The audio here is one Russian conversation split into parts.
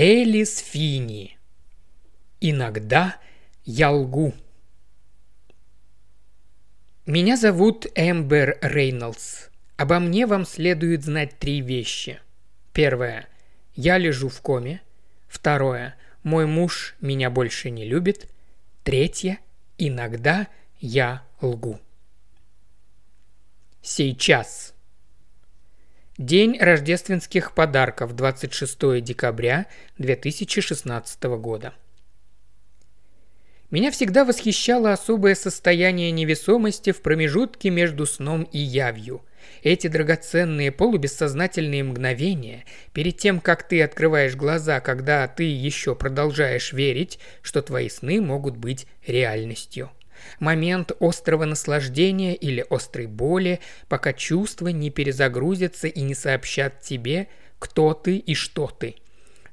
Элис Фини. Иногда я лгу. Меня зовут Эмбер Рейнольдс. Обо мне вам следует знать три вещи. Первое. Я лежу в коме. Второе. Мой муж меня больше не любит. Третье. Иногда я лгу. Сейчас. День рождественских подарков, 26 декабря 2016 года. Меня всегда восхищало особое состояние невесомости в промежутке между сном и явью. Эти драгоценные полубессознательные мгновения, перед тем, как ты открываешь глаза, когда ты еще продолжаешь верить, что твои сны могут быть реальностью – Момент острого наслаждения или острой боли, пока чувства не перезагрузятся и не сообщат тебе, кто ты и что ты.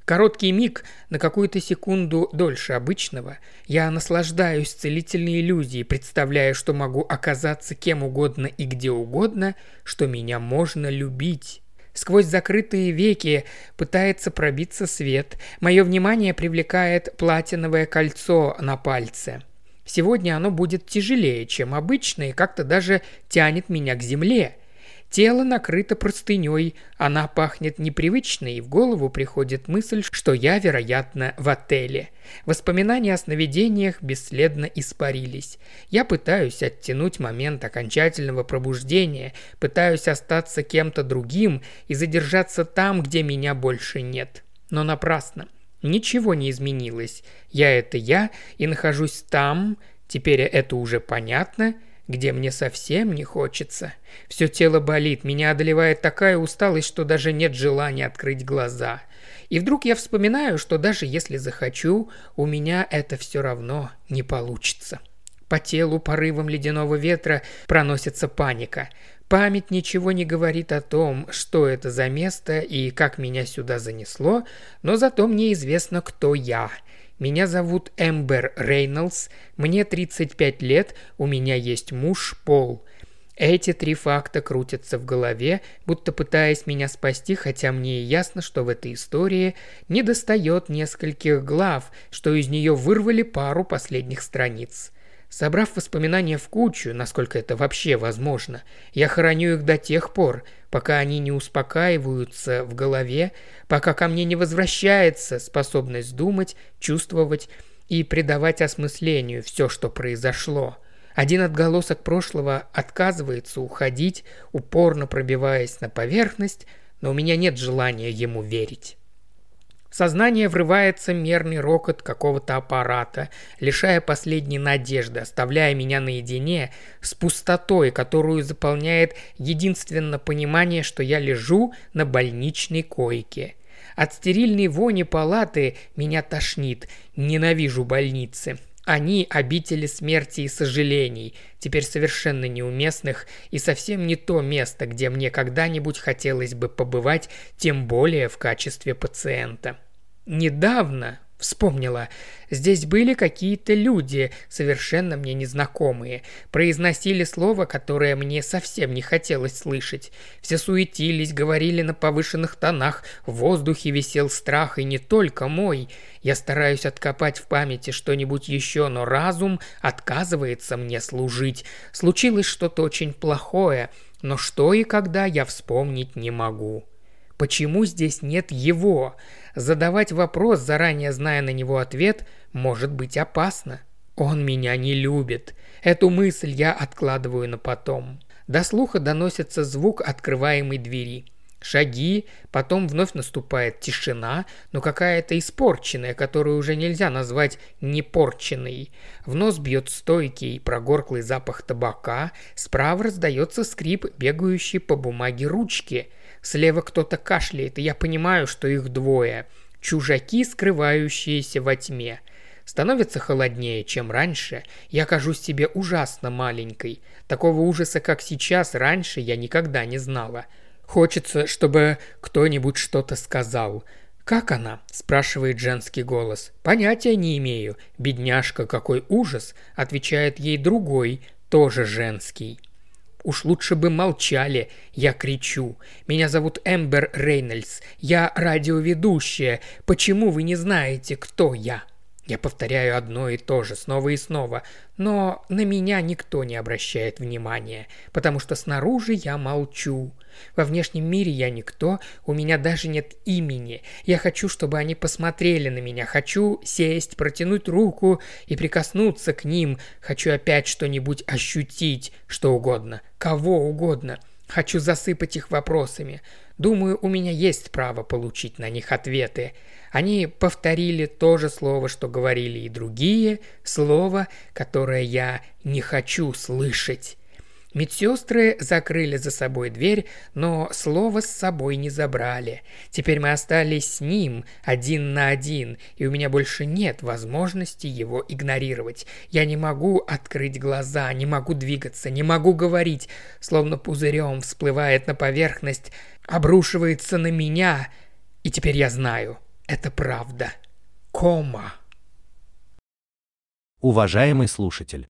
Короткий миг, на какую-то секунду дольше обычного, я наслаждаюсь целительной иллюзией, представляя, что могу оказаться кем угодно и где угодно, что меня можно любить. Сквозь закрытые веки пытается пробиться свет. Мое внимание привлекает платиновое кольцо на пальце – Сегодня оно будет тяжелее, чем обычно, и как-то даже тянет меня к земле. Тело накрыто простыней, она пахнет непривычно, и в голову приходит мысль, что я, вероятно, в отеле. Воспоминания о сновидениях бесследно испарились. Я пытаюсь оттянуть момент окончательного пробуждения, пытаюсь остаться кем-то другим и задержаться там, где меня больше нет. Но напрасно. Ничего не изменилось. Я – это я, и нахожусь там, теперь это уже понятно, где мне совсем не хочется. Все тело болит, меня одолевает такая усталость, что даже нет желания открыть глаза. И вдруг я вспоминаю, что даже если захочу, у меня это все равно не получится. По телу порывом ледяного ветра проносится паника. Память ничего не говорит о том, что это за место и как меня сюда занесло, но зато мне известно, кто я. Меня зовут Эмбер Рейнольдс, мне 35 лет, у меня есть муж Пол. Эти три факта крутятся в голове, будто пытаясь меня спасти, хотя мне ясно, что в этой истории не достает нескольких глав, что из нее вырвали пару последних страниц. Собрав воспоминания в кучу, насколько это вообще возможно, я храню их до тех пор, пока они не успокаиваются в голове, пока ко мне не возвращается способность думать, чувствовать и придавать осмыслению все, что произошло. Один отголосок прошлого отказывается уходить, упорно пробиваясь на поверхность, но у меня нет желания ему верить. Сознание врывается мерный рокот какого-то аппарата, лишая последней надежды, оставляя меня наедине с пустотой, которую заполняет единственно понимание, что я лежу на больничной койке. От стерильной вони палаты меня тошнит. Ненавижу больницы. Они – обители смерти и сожалений, теперь совершенно неуместных и совсем не то место, где мне когда-нибудь хотелось бы побывать, тем более в качестве пациента. Недавно, Вспомнила. Здесь были какие-то люди, совершенно мне незнакомые. Произносили слово, которое мне совсем не хотелось слышать. Все суетились, говорили на повышенных тонах. В воздухе висел страх, и не только мой. Я стараюсь откопать в памяти что-нибудь еще, но разум отказывается мне служить. Случилось что-то очень плохое, но что и когда я вспомнить не могу. Почему здесь нет его? Задавать вопрос, заранее зная на него ответ, может быть опасно. Он меня не любит. Эту мысль я откладываю на потом. До слуха доносится звук открываемой двери. Шаги, потом вновь наступает тишина, но какая-то испорченная, которую уже нельзя назвать непорченной. В нос бьет стойкий прогорклый запах табака, справа раздается скрип, бегающий по бумаге ручки – Слева кто-то кашляет, и я понимаю, что их двое. Чужаки, скрывающиеся во тьме. Становится холоднее, чем раньше. Я кажусь себе ужасно маленькой. Такого ужаса, как сейчас, раньше я никогда не знала. Хочется, чтобы кто-нибудь что-то сказал. «Как она?» – спрашивает женский голос. «Понятия не имею. Бедняжка, какой ужас!» – отвечает ей другой, тоже женский. Уж лучше бы молчали, я кричу. Меня зовут Эмбер Рейнольдс. Я радиоведущая. Почему вы не знаете, кто я?» Я повторяю одно и то же снова и снова, но на меня никто не обращает внимания, потому что снаружи я молчу. Во внешнем мире я никто, у меня даже нет имени. Я хочу, чтобы они посмотрели на меня, хочу сесть, протянуть руку и прикоснуться к ним, хочу опять что-нибудь ощутить, что угодно, кого угодно. Хочу засыпать их вопросами. Думаю, у меня есть право получить на них ответы. Они повторили то же слово, что говорили и другие, слово, которое я не хочу слышать. Медсестры закрыли за собой дверь, но слово с собой не забрали. Теперь мы остались с ним один на один, и у меня больше нет возможности его игнорировать. Я не могу открыть глаза, не могу двигаться, не могу говорить, словно пузырем всплывает на поверхность, обрушивается на меня, и теперь я знаю – это правда. Кома. Уважаемый слушатель,